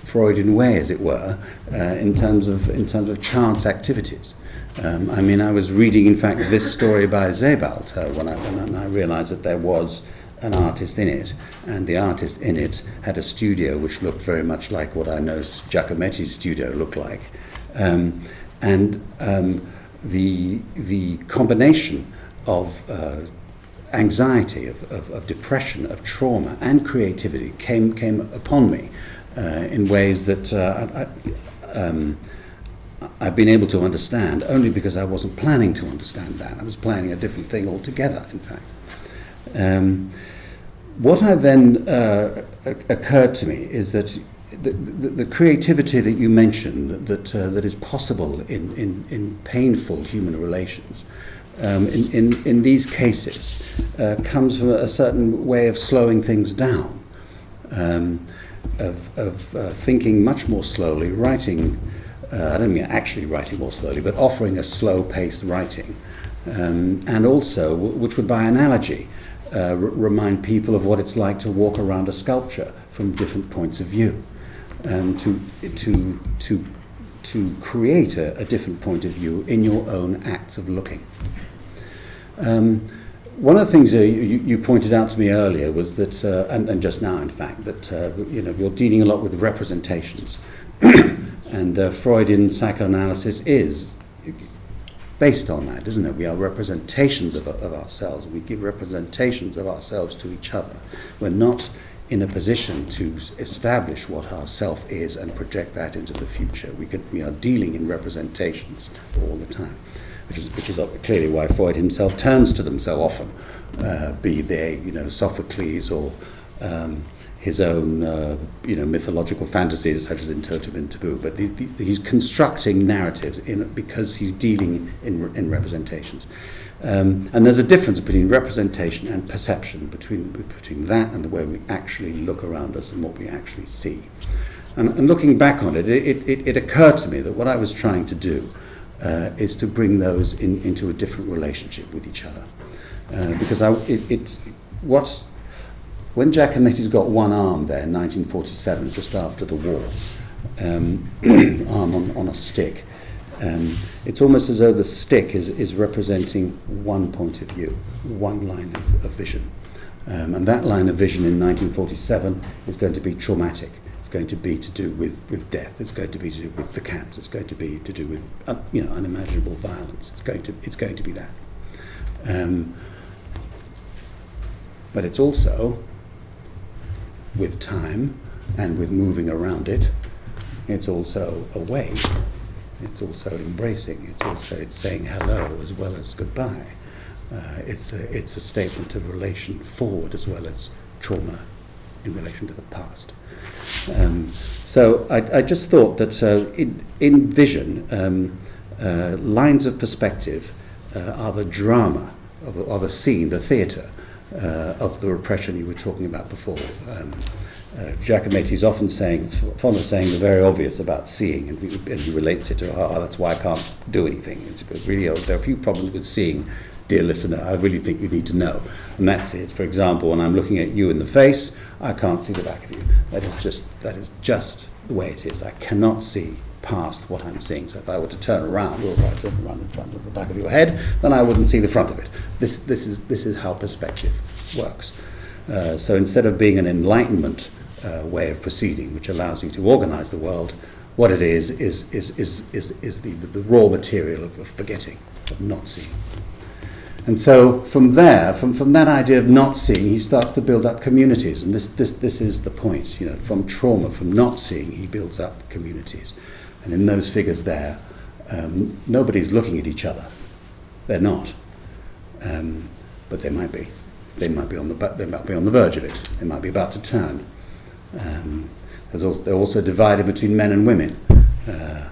[SPEAKER 1] Freudian way, as it were, uh, in, terms of, in terms of chance activities. Um, I mean, I was reading, in fact, this story by Sebald uh, when, I, when I realized that there was an artist in it, and the artist in it had a studio which looked very much like what I know Giacometti's studio looked like. Um, and um, the, the combination of uh, anxiety, of, of, of, depression, of trauma, and creativity came, came upon me uh, in ways that uh, I, um, I've been able to understand only because I wasn't planning to understand that. I was planning a different thing altogether, in fact. Um, what I then uh, occurred to me is that the, the, the, creativity that you mentioned that, uh, that is possible in, in, in painful human relations um, in, in, in these cases uh, comes from a certain way of slowing things down, um, of, of uh, thinking much more slowly, writing, uh, I don't mean actually writing more slowly, but offering a slow paced writing. Um, and also, which would by analogy, uh, r- remind people of what it's like to walk around a sculpture from different points of view, and to, to, to, to create a, a different point of view in your own acts of looking. Um, one of the things uh, you, you, pointed out to me earlier was that, uh, and, and, just now, in fact, that uh, you know you're dealing a lot with representations, *coughs* and uh, Freudian psychoanalysis is based on that, isn't it? We are representations of, of ourselves. We give representations of ourselves to each other. We're not in a position to establish what our self is and project that into the future. We, could, we are dealing in representations all the time, which is, which is clearly why Freud himself turns to them so often, uh, be they you know Sophocles or um, his own uh, you know mythological fantasies such as in Totem and Taboo, but the, the, he's constructing narratives in, because he's dealing in, in representations. Um, and there's a difference between representation and perception, between, between that and the way we actually look around us and what we actually see. And, and looking back on it, it, it, it occurred to me that what I was trying to do uh, is to bring those in, into a different relationship with each other. Uh, because I, it, it's what's when Giacometti's got one arm there in 1947, just after the war, um, *clears throat* arm on, on a stick, um, it's almost as though the stick is, is representing one point of view, one line of, of vision. Um, and that line of vision in 1947 is going to be traumatic. Going to be to do with, with death. It's going to be to do with the camps. It's going to be to do with uh, you know unimaginable violence. It's going to it's going to be that. Um, but it's also with time and with moving around it. It's also a way. It's also embracing. It's also it's saying hello as well as goodbye. Uh, it's, a, it's a statement of relation forward as well as trauma in relation to the past. Um, so I, I just thought that uh, in, in vision, um, uh, lines of perspective uh, are the drama of of the scene, the theatre uh, of the repression you were talking about before. Um, uh, Giacometti is often saying, fond of saying the very obvious about seeing, and, and he relates it to, oh, that's why I can't do anything. It's really, there are a few problems with seeing dear listener, I really think you need to know. And that's it. For example, when I'm looking at you in the face, I can't see the back of you. That is just that is just the way it is. I cannot see past what I'm seeing. So if I were to turn around, or if I turn around in front of the back of your head, then I wouldn't see the front of it. This this is this is how perspective works. Uh, so instead of being an enlightenment uh, way of proceeding, which allows you to organize the world, what it is is is is is, is the, the, the raw material of, of forgetting, of not seeing. And so from there, from, from that idea of not seeing, he starts to build up communities. And this, this, this is the point. You know, from trauma, from not seeing, he builds up communities. And in those figures there, um, nobody's looking at each other. They're not. Um, but they might be. They might be on the they might be on the verge of it. They might be about to turn. Um, also, they're also divided between men and women. Uh,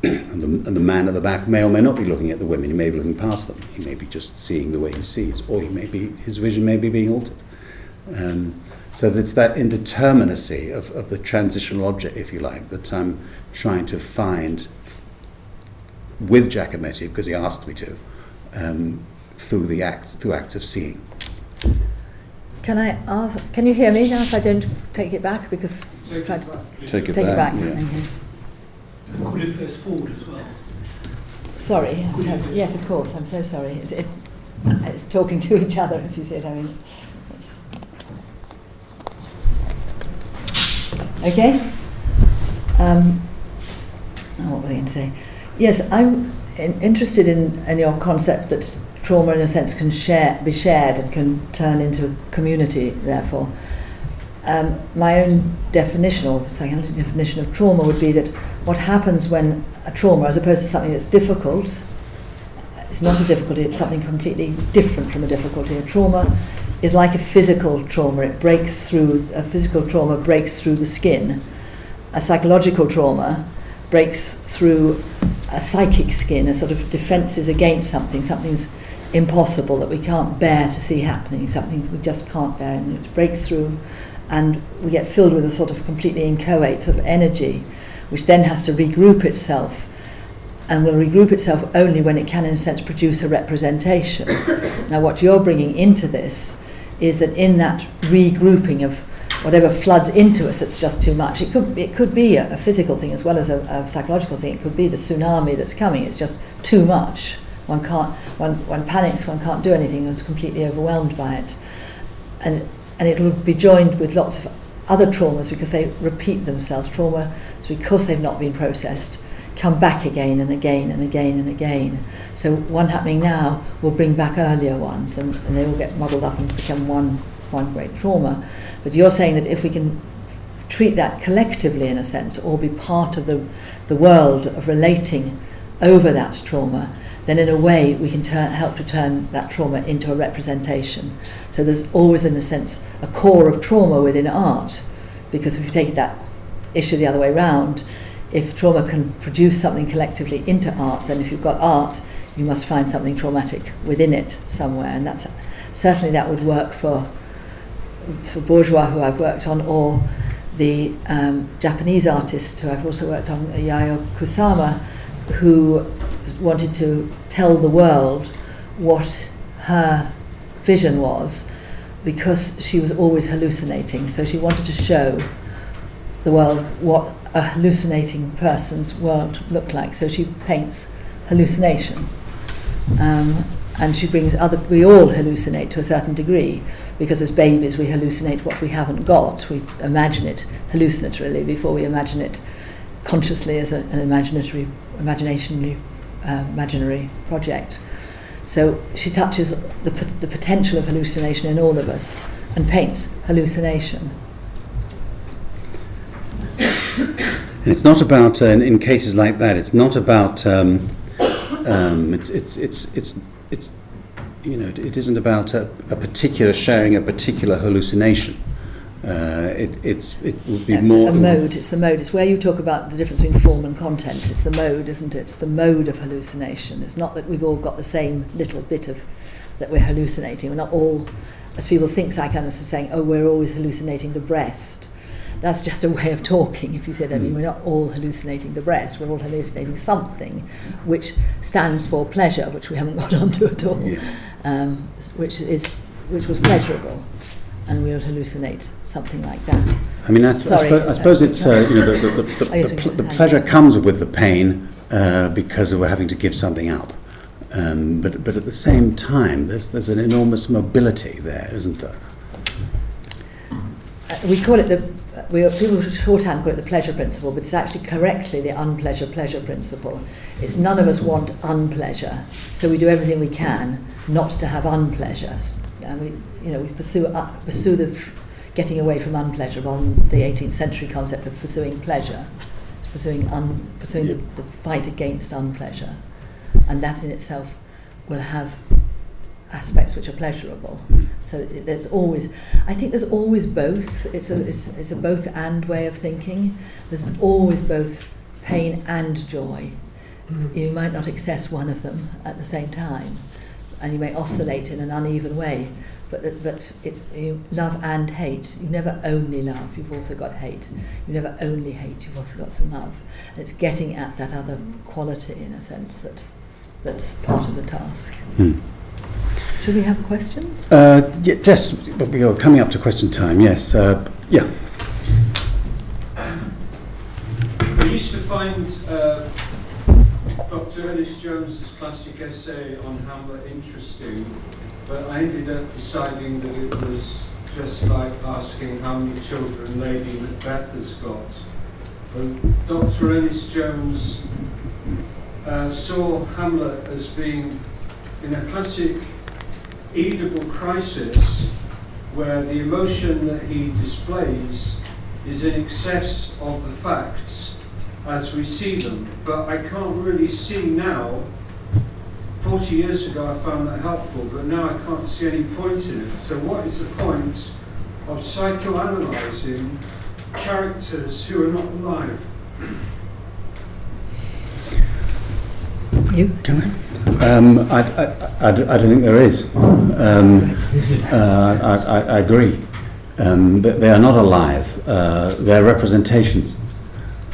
[SPEAKER 1] *clears throat* and, the, and the man at the back may or may not be looking at the women. He may be looking past them. He may be just seeing the way he sees, or he may be his vision may be being altered. Um, so it's that indeterminacy of, of the transitional object, if you like, that I'm trying to find with Giacometti, because he asked me to, um, through the acts, through acts of seeing.
[SPEAKER 2] Can I ask? Can you hear me now? If I don't take it back, because
[SPEAKER 3] take it back.
[SPEAKER 1] Take it
[SPEAKER 2] take
[SPEAKER 1] back.
[SPEAKER 2] it back.
[SPEAKER 1] yeah.
[SPEAKER 3] Could it face forward as well?
[SPEAKER 2] Sorry.
[SPEAKER 3] Could you
[SPEAKER 2] no,
[SPEAKER 3] please-
[SPEAKER 2] yes, of course. I'm so sorry. It's, talking to *laughs* each other, if you see what I mean. It's okay. Um, oh, what were they going to say? Yes, I'm in, interested in, in your concept that trauma, in a sense, can share, be shared and can turn into a community. Therefore, um, my own definition or psychoanalytic definition of trauma would be that what happens when a trauma, as opposed to something that's difficult, it's not a difficulty, it's something completely different from a difficulty. A trauma is like a physical trauma, it breaks through, a physical trauma breaks through the skin. A psychological trauma breaks through a psychic skin, a sort of defences against something, something's impossible that we can't bear to see happening, something we just can't bear, and it breaks through, and we get filled with a sort of completely inchoate sort of energy, which then has to regroup itself and will regroup itself only when it can, in a sense, produce a representation. *coughs* now, what you're bringing into this is that in that regrouping of whatever floods into us that's just too much, it could, it could be a, a physical thing as well as a, a psychological thing. It could be the tsunami that's coming. It's just too much. One can't, one, one panics, one can't do anything, one's completely overwhelmed by it. And, and it will be joined with lots of other traumas because they repeat themselves. Trauma so because they've not been processed come back again and again and again and again. So one happening now will bring back earlier ones and, and they all get muddled up and become one, one great trauma. But you're saying that if we can treat that collectively in a sense or be part of the, the world of relating over that trauma, then in a way we can turn, help to turn that trauma into a representation. So there's always, in a sense, a core of trauma within art, because if you take that issue the other way round, if trauma can produce something collectively into art, then if you've got art, you must find something traumatic within it somewhere, and that's certainly that would work for for Bourgeois, who I've worked on, or the um, Japanese artist who I've also worked on, Yayoi Kusama, who wanted to tell the world what her vision was because she was always hallucinating. So she wanted to show the world what a hallucinating person's world looked like. So she paints hallucination. Um, and she brings other, we all hallucinate to a certain degree because as babies we hallucinate what we haven't got. We imagine it hallucinatorily before we imagine it consciously as a, an imaginatory, imagination, uh, imaginary project. So she touches the, the potential of hallucination in all of us and paints hallucination.
[SPEAKER 1] And it's not about, uh, in cases like that, it's not about, um, um, it's, it's, it's, it's, it's, you know, it isn't about a, a particular sharing a particular hallucination. Uh, it, it's, it would be
[SPEAKER 2] Yeah,
[SPEAKER 1] more.
[SPEAKER 2] A mode. It's the mode. It's where you talk about the difference between form and content. It's the mode, isn't it? It's the mode of hallucination. It's not that we've all got the same little bit of that we're hallucinating. We're not all, as people think psychanalysts are saying, oh, we're always hallucinating the breast. That's just a way of talking. If you said, I mean,
[SPEAKER 1] Mm.
[SPEAKER 2] we're not all hallucinating the breast. We're all hallucinating something, which stands for pleasure, which we haven't *laughs* got onto at all,
[SPEAKER 1] Yeah.
[SPEAKER 2] um, which is which was pleasurable, and we'll hallucinate something like that.
[SPEAKER 1] I mean, I, th-
[SPEAKER 2] Sorry,
[SPEAKER 1] I, suppose, I suppose it's uh, you know the, the, the, the, the, pl- the pleasure comes with the pain uh, because we're having to give something up. Um, but but at the same time, there's there's an enormous mobility there, isn't there?
[SPEAKER 2] Uh, we call it the we, people shorthand call it the pleasure principle, but it's actually correctly the unpleasure pleasure principle. It's none of us want unpleasure, so we do everything we can not to have unpleasure, and we you know we pursue uh, pursue the getting away from unpleasure on the 18th century concept of pursuing pleasure. It's pursuing un, pursuing
[SPEAKER 1] Yeah.
[SPEAKER 2] the, the fight against unpleasure, and that in itself will have aspects which are pleasurable. So there's always, I think there's always both. It's a, it's, it's a both and way of thinking. There's always both pain and joy. You might not access one of them at the same time, and you may oscillate in an uneven way. But that- but it you love and hate. You never only love. You've also got hate. You never only hate. You've also got some love. And it's getting at that other quality in a sense that that's part of the task.
[SPEAKER 1] Hmm.
[SPEAKER 2] Should we have questions?
[SPEAKER 1] Uh, ye- yes, but we are coming up to question time. Yes, uh, yeah.
[SPEAKER 3] I used to find uh, Dr. Ernest Jones's classic essay on Hamlet interesting, but I ended up deciding that it was just like asking how many children Lady Macbeth has got. But Dr. Ernest Jones uh, saw Hamlet as being in a classic Oedipal crisis where the emotion that he displays is in excess of the facts as we see them. But I can't really see now. 40 years ago I found that helpful, but now I can't see any point in it. So, what is the point of psychoanalyzing characters who are not alive?
[SPEAKER 2] You?
[SPEAKER 1] Can I? Um, I, I, I, d- I don't think there is. Um, uh, I, I, I agree. Um, they are not alive. Uh, they're representations.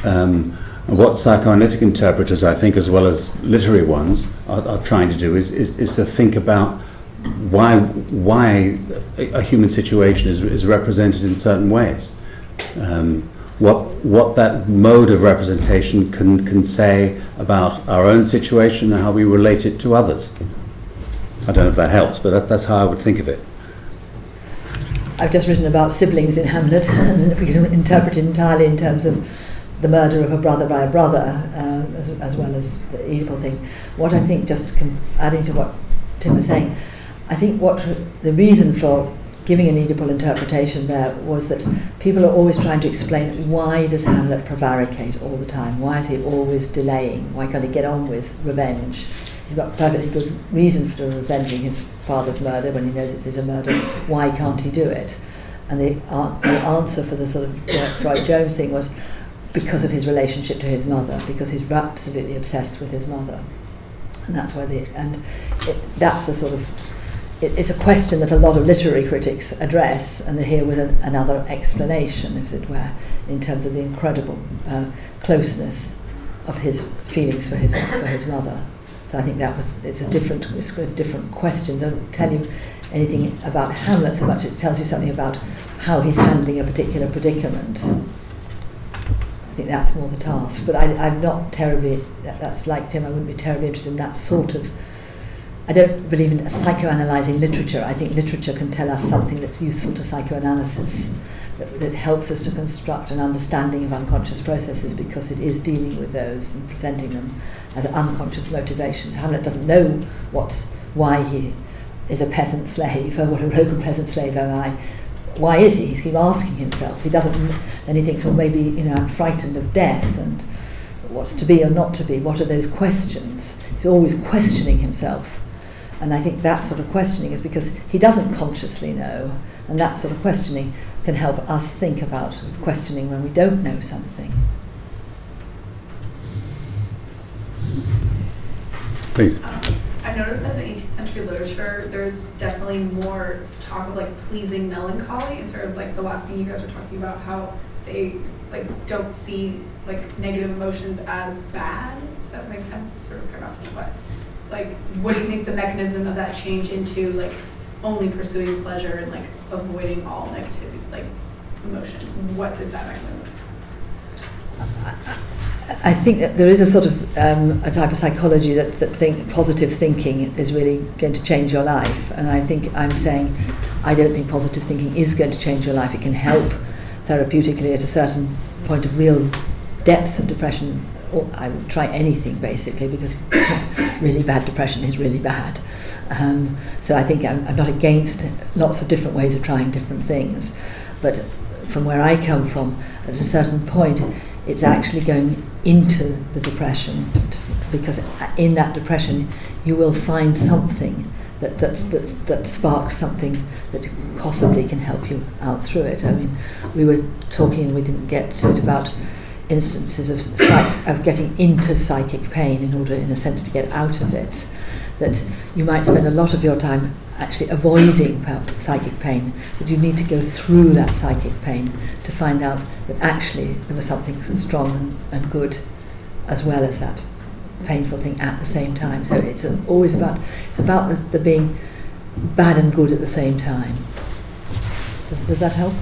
[SPEAKER 1] Um, and what psychoanalytic interpreters, I think, as well as literary ones, are, are trying to do is, is, is to think about why, why a, human situation is, is represented in certain ways. Um, what, what that mode of representation can, can say about our own situation and how we relate it to others. I don't know if that helps, but that, that's how I would think of it.
[SPEAKER 2] I've just written about siblings in Hamlet, *laughs* and if we can interpret it entirely in terms of the murder of a brother by a brother, uh, as, as well as the Oedipal thing. What I think, just com- adding to what Tim was saying, I think what the reason for giving an Oedipal interpretation there was that people are always trying to explain why does Hamlet prevaricate all the time? Why is he always delaying? Why can't he get on with revenge? He's got perfectly good reason for revenging his father's murder when he knows it is a murder. Why can't he do it? And the, uh, the answer for the sort of Freud Jones thing was because of his relationship to his mother, because he's absolutely obsessed with his mother. And that's why the and it, that's the sort of it, it's a question that a lot of literary critics address, and here with an, another explanation, if it were, in terms of the incredible uh, closeness of his feelings for his for his mother. So I think that was it's a different it's a different question. It doesn't tell you anything about Hamlet so much. It tells you something about how he's handling a particular predicament. I think that's more the task. But I, I'm not terribly that, that's like Tim. I wouldn't be terribly interested in that sort of. I don't believe in psychoanalyzing literature. I think literature can tell us something that's useful to psychoanalysis that, that helps us to construct an understanding of unconscious processes because it is dealing with those and presenting them as unconscious motivations. Hamlet doesn't know what, why he is a peasant slave, or *laughs* what a broken peasant slave am I. Why is he? He keeps asking himself. He doesn't, and he thinks, well, maybe you know, I'm frightened of death, and what's to be or not to be. What are those questions? He's always questioning himself, and I think that sort of questioning is because he doesn't consciously know, and that sort of questioning can help us think about questioning when we don't know something.
[SPEAKER 1] Please.
[SPEAKER 4] I've noticed that in 18th century literature, there's definitely more talk of like pleasing melancholy and sort of like the last thing you guys were talking about, how they like don't see like negative emotions as bad. If that makes sense, sort of paradox, but like, what do you think the mechanism of that change into like only pursuing pleasure and like avoiding all negativity, like emotions? What is that mechanism? *laughs*
[SPEAKER 2] I think that there is a sort of um, a type of psychology that, that think positive thinking is really going to change your life, and I think I'm saying I don't think positive thinking is going to change your life. It can help therapeutically at a certain point of real depths of depression. Or I would try anything basically because *coughs* really bad depression is really bad. Um, so I think I'm, I'm not against lots of different ways of trying different things, but from where I come from, at a certain point, it's actually going into the depression to, to, because in that depression you will find something that, that, that, that sparks something that possibly can help you out through it. I mean, we were talking and we didn't get to it about instances of, psych, of getting into psychic pain in order, in a sense, to get out of it. That you might spend a lot of your time actually avoiding psychic pain, but you need to go through that psychic pain to find out that actually there was something strong and, and good as well as that painful thing at the same time. So it's always about it's about the, the, being bad and good at the same time. Does, does that help?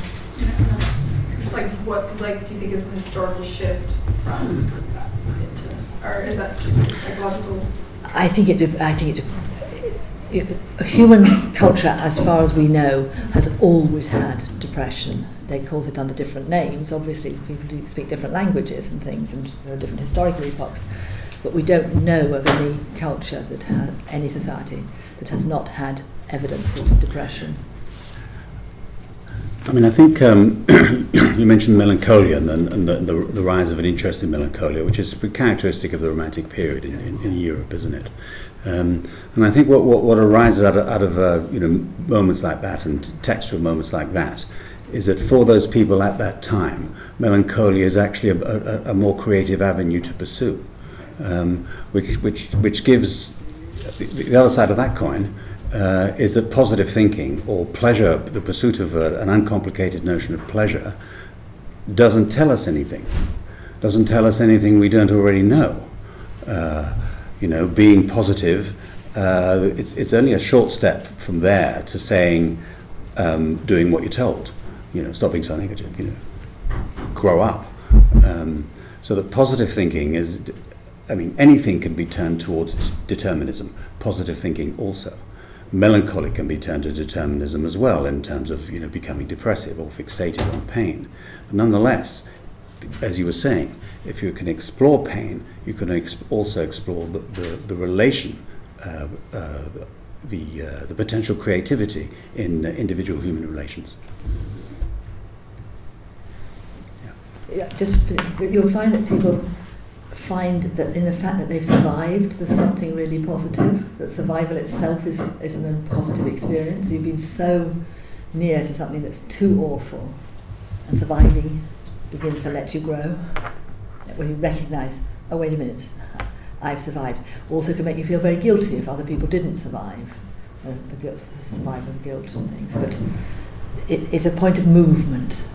[SPEAKER 4] Just like what like do you think is the historical shift from into, or is that just psychological?
[SPEAKER 2] I think it. I think it human culture, as far as we know, has always had depression. They calls it under different names. Obviously, people speak different languages and things, and there are different historical epochs. But we don't know of any culture that has any society that has not had evidence of depression.
[SPEAKER 1] I mean, I think um, *clears throat* you mentioned melancholia and, the, and the, the, the, rise of an interest in melancholia, which is characteristic of the Romantic period in, in, in Europe, isn't it? Um, and I think what, what, what arises out of, out of uh, you know, moments like that and textual moments like that is that for those people at that time, melancholia is actually a, a, a more creative avenue to pursue, um, which, which, which gives the, the other side of that coin. Uh, is that positive thinking or pleasure, the pursuit of a, an uncomplicated notion of pleasure, doesn't tell us anything, doesn't tell us anything we don't already know. Uh, you know, being positive, uh, it's, it's only a short step from there to saying, um, doing what you're told. You know, stop being so negative, you know, grow up. Um, so that positive thinking is, I mean, anything can be turned towards determinism, positive thinking also. Melancholy can be turned to determinism as well in terms of, you know, becoming depressive or fixated on pain. But nonetheless, as you were saying, if you can explore pain, you can also explore the, the, the relation, uh, uh, the, uh, the potential creativity in individual human relations.
[SPEAKER 2] Yeah. yeah, just you'll find that people find that in the fact that they've survived, there's something really positive. That survival itself is, is a positive experience. You've been so near to something that's too awful, and surviving begins to let you grow when you recognise, oh, wait a minute, *laughs* I've survived. Also can make you feel very guilty if other people didn't survive, uh, the guilt, survival guilt and things. But it, it's a point of movement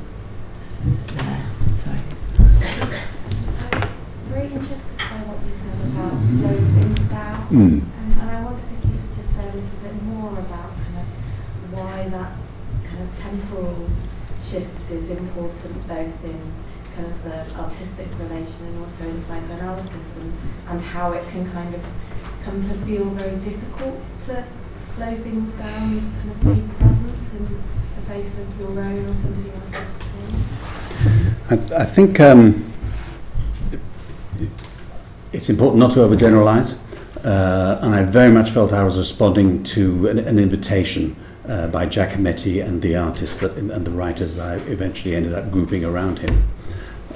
[SPEAKER 2] there. Sorry.
[SPEAKER 5] I was very interested by what you said about slowing things down
[SPEAKER 1] Mm.
[SPEAKER 5] Um, and I wondered if you could just say a little bit more about kind of why that kind of temporal shift is important both in kind of the artistic relation and also in psychoanalysis and, and how it can kind of come to feel very difficult to slow things down and kind of be present in the face of your own or somebody else's pain.
[SPEAKER 1] I, I think um, it's important not to overgeneralize. Uh, and I very much felt I was responding to an, an invitation uh, by Giacometti and the artists that, and the writers that I eventually ended up grouping around him.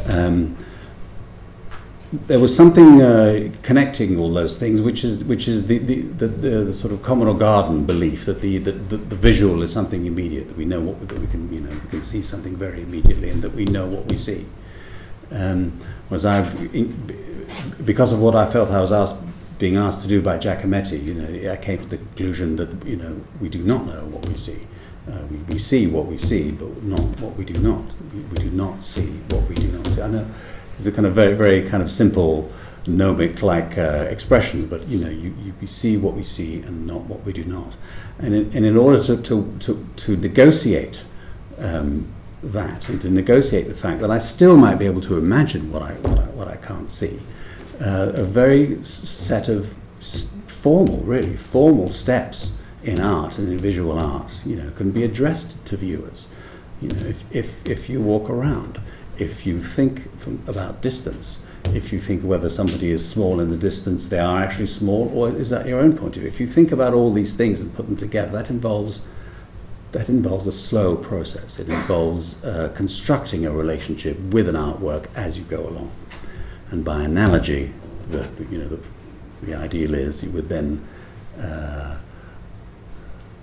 [SPEAKER 1] Um, there was something uh, connecting all those things, which is which is the the, the, the, the sort of common or garden belief that the, the, the, the visual is something immediate, that we know what that we can you know we can see something very immediately, and that we know what we see. Um, was I because of what I felt I was asked being asked to do by Giacometti, you know, I came to the conclusion that you know we do not know what we see. Uh, we, we see what we see, but not what we do not. We, we do not see what we do not see. I know it's a kind of very, very kind of simple gnomic-like uh, expression, but you know, you, you, we see what we see and not what we do not. And in, and in order to, to, to, to negotiate um, that and to negotiate the fact that I still might be able to imagine what I, what I, what I can't see, uh, a very set of formal, really formal steps in art and in visual arts, you know, can be addressed to viewers. You know, if, if, if you walk around, if you think from, about distance, if you think whether somebody is small in the distance, they are actually small, or is that your own point of view? If you think about all these things and put them together, that involves that involves a slow process. It involves uh, constructing a relationship with an artwork as you go along. And by analogy, the, the you know the, the ideal is you would then uh,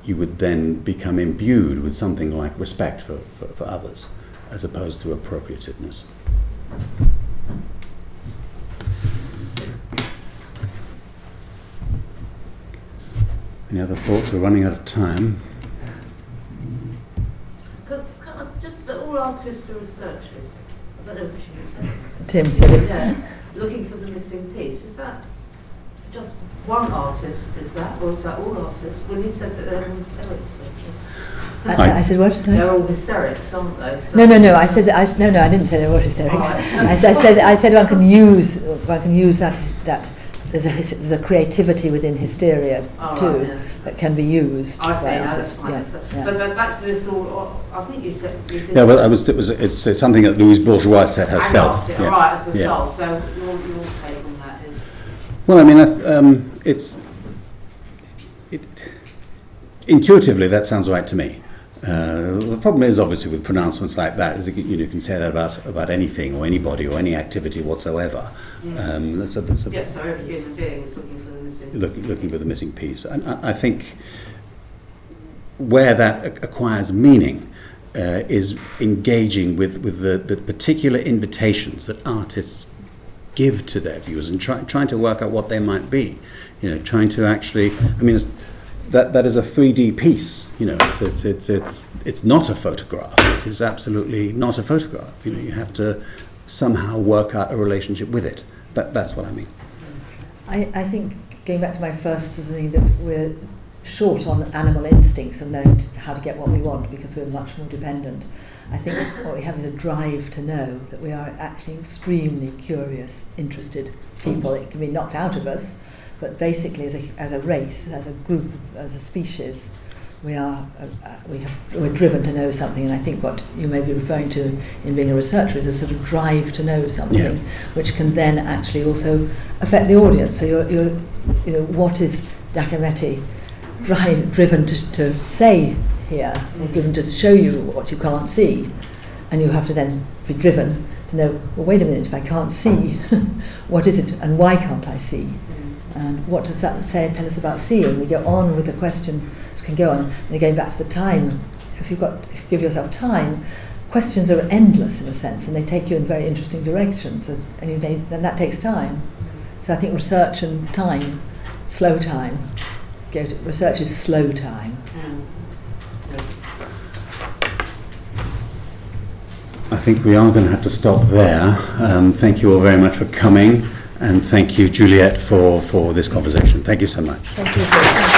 [SPEAKER 1] you would then become imbued with something like respect for, for, for others, as opposed to appropriativeness. Any other thoughts? We're running out of time.
[SPEAKER 6] Can, can I, just that all artists are researchers. I don't know what you said.
[SPEAKER 2] Tim said it.
[SPEAKER 6] Yeah, looking for the missing piece. Is that just one artist? Is that, or is that all artists? When he said that they're all hysterics,
[SPEAKER 2] I, I said what?
[SPEAKER 6] they're all hysterics, aren't they? So-
[SPEAKER 2] No, no, no. I said I, s- no, no. I didn't say they were hysterics.
[SPEAKER 6] All right.
[SPEAKER 2] I, s- I said I said one can use one can use that that there's a there's a creativity within hysteria
[SPEAKER 6] All right,
[SPEAKER 2] too
[SPEAKER 6] yeah.
[SPEAKER 2] that can be used.
[SPEAKER 6] I see,
[SPEAKER 2] by
[SPEAKER 6] no, that's
[SPEAKER 2] artists.
[SPEAKER 6] fine.
[SPEAKER 2] Yeah,
[SPEAKER 6] So-
[SPEAKER 2] yeah.
[SPEAKER 6] But, but back to this all, oh, I think you said you did
[SPEAKER 1] Yeah, well, I was, it was, it's, it's something that Louise Bourgeois said
[SPEAKER 6] Hang
[SPEAKER 1] herself.
[SPEAKER 6] on,
[SPEAKER 1] Yeah.
[SPEAKER 6] All right, as
[SPEAKER 1] Yeah.
[SPEAKER 6] herself. So your, your take on that is?
[SPEAKER 1] Well, I mean, I th- um, it's it, intuitively that sounds right to me. Uh, the problem is obviously with pronouncements like that is you, know, you can say that about, about anything or anybody or any activity whatsoever. Um, that's a, that's a,
[SPEAKER 6] Yeah, so every human being is looking for the missing.
[SPEAKER 1] looking, looking for the missing piece. And I, I think where that ac- acquires meaning uh, is engaging with, with the, the particular invitations that artists give to their viewers and try, trying to work out what they might be. You know, trying to actually, I mean, that, that is a 3D piece. You know, it's, it's, it's, it's, it's not a photograph. It is absolutely not a photograph. You know, you have to somehow work out a relationship with it. That, that's what I mean.
[SPEAKER 2] I, I think going back to my first thing that we're short on animal instincts and knowing how to get what we want because we're much more dependent. I think what we have is a drive to know that we are actually extremely curious, interested people. It can be knocked out of us, but basically as a, as a race, as a group, as a species, we are uh, uh, we have, we're driven to know something. And I think what you may be referring to in being a researcher is a sort of drive to know something,
[SPEAKER 1] Yeah.
[SPEAKER 2] which can then actually also affect the audience. So you're, you're you know, what is Giacometti dri- driven to, to say here, or driven to show you what you can't see, and you have to then be driven to know, well, wait a minute, if I can't see, *laughs* what is it, and why can't I see? And what does that say tell us about seeing? We go on with the question, can go on, and going back to the time, if you've got, if you give yourself time, questions are endless in a sense, and they take you in very interesting directions, and you, then that takes time. So I think research and time, slow time, research is slow time.
[SPEAKER 1] I think we are going to have to stop there. Um, thank you all very much for coming, and thank you, Juliet, for, for this conversation. Thank you so much.
[SPEAKER 2] Thank you.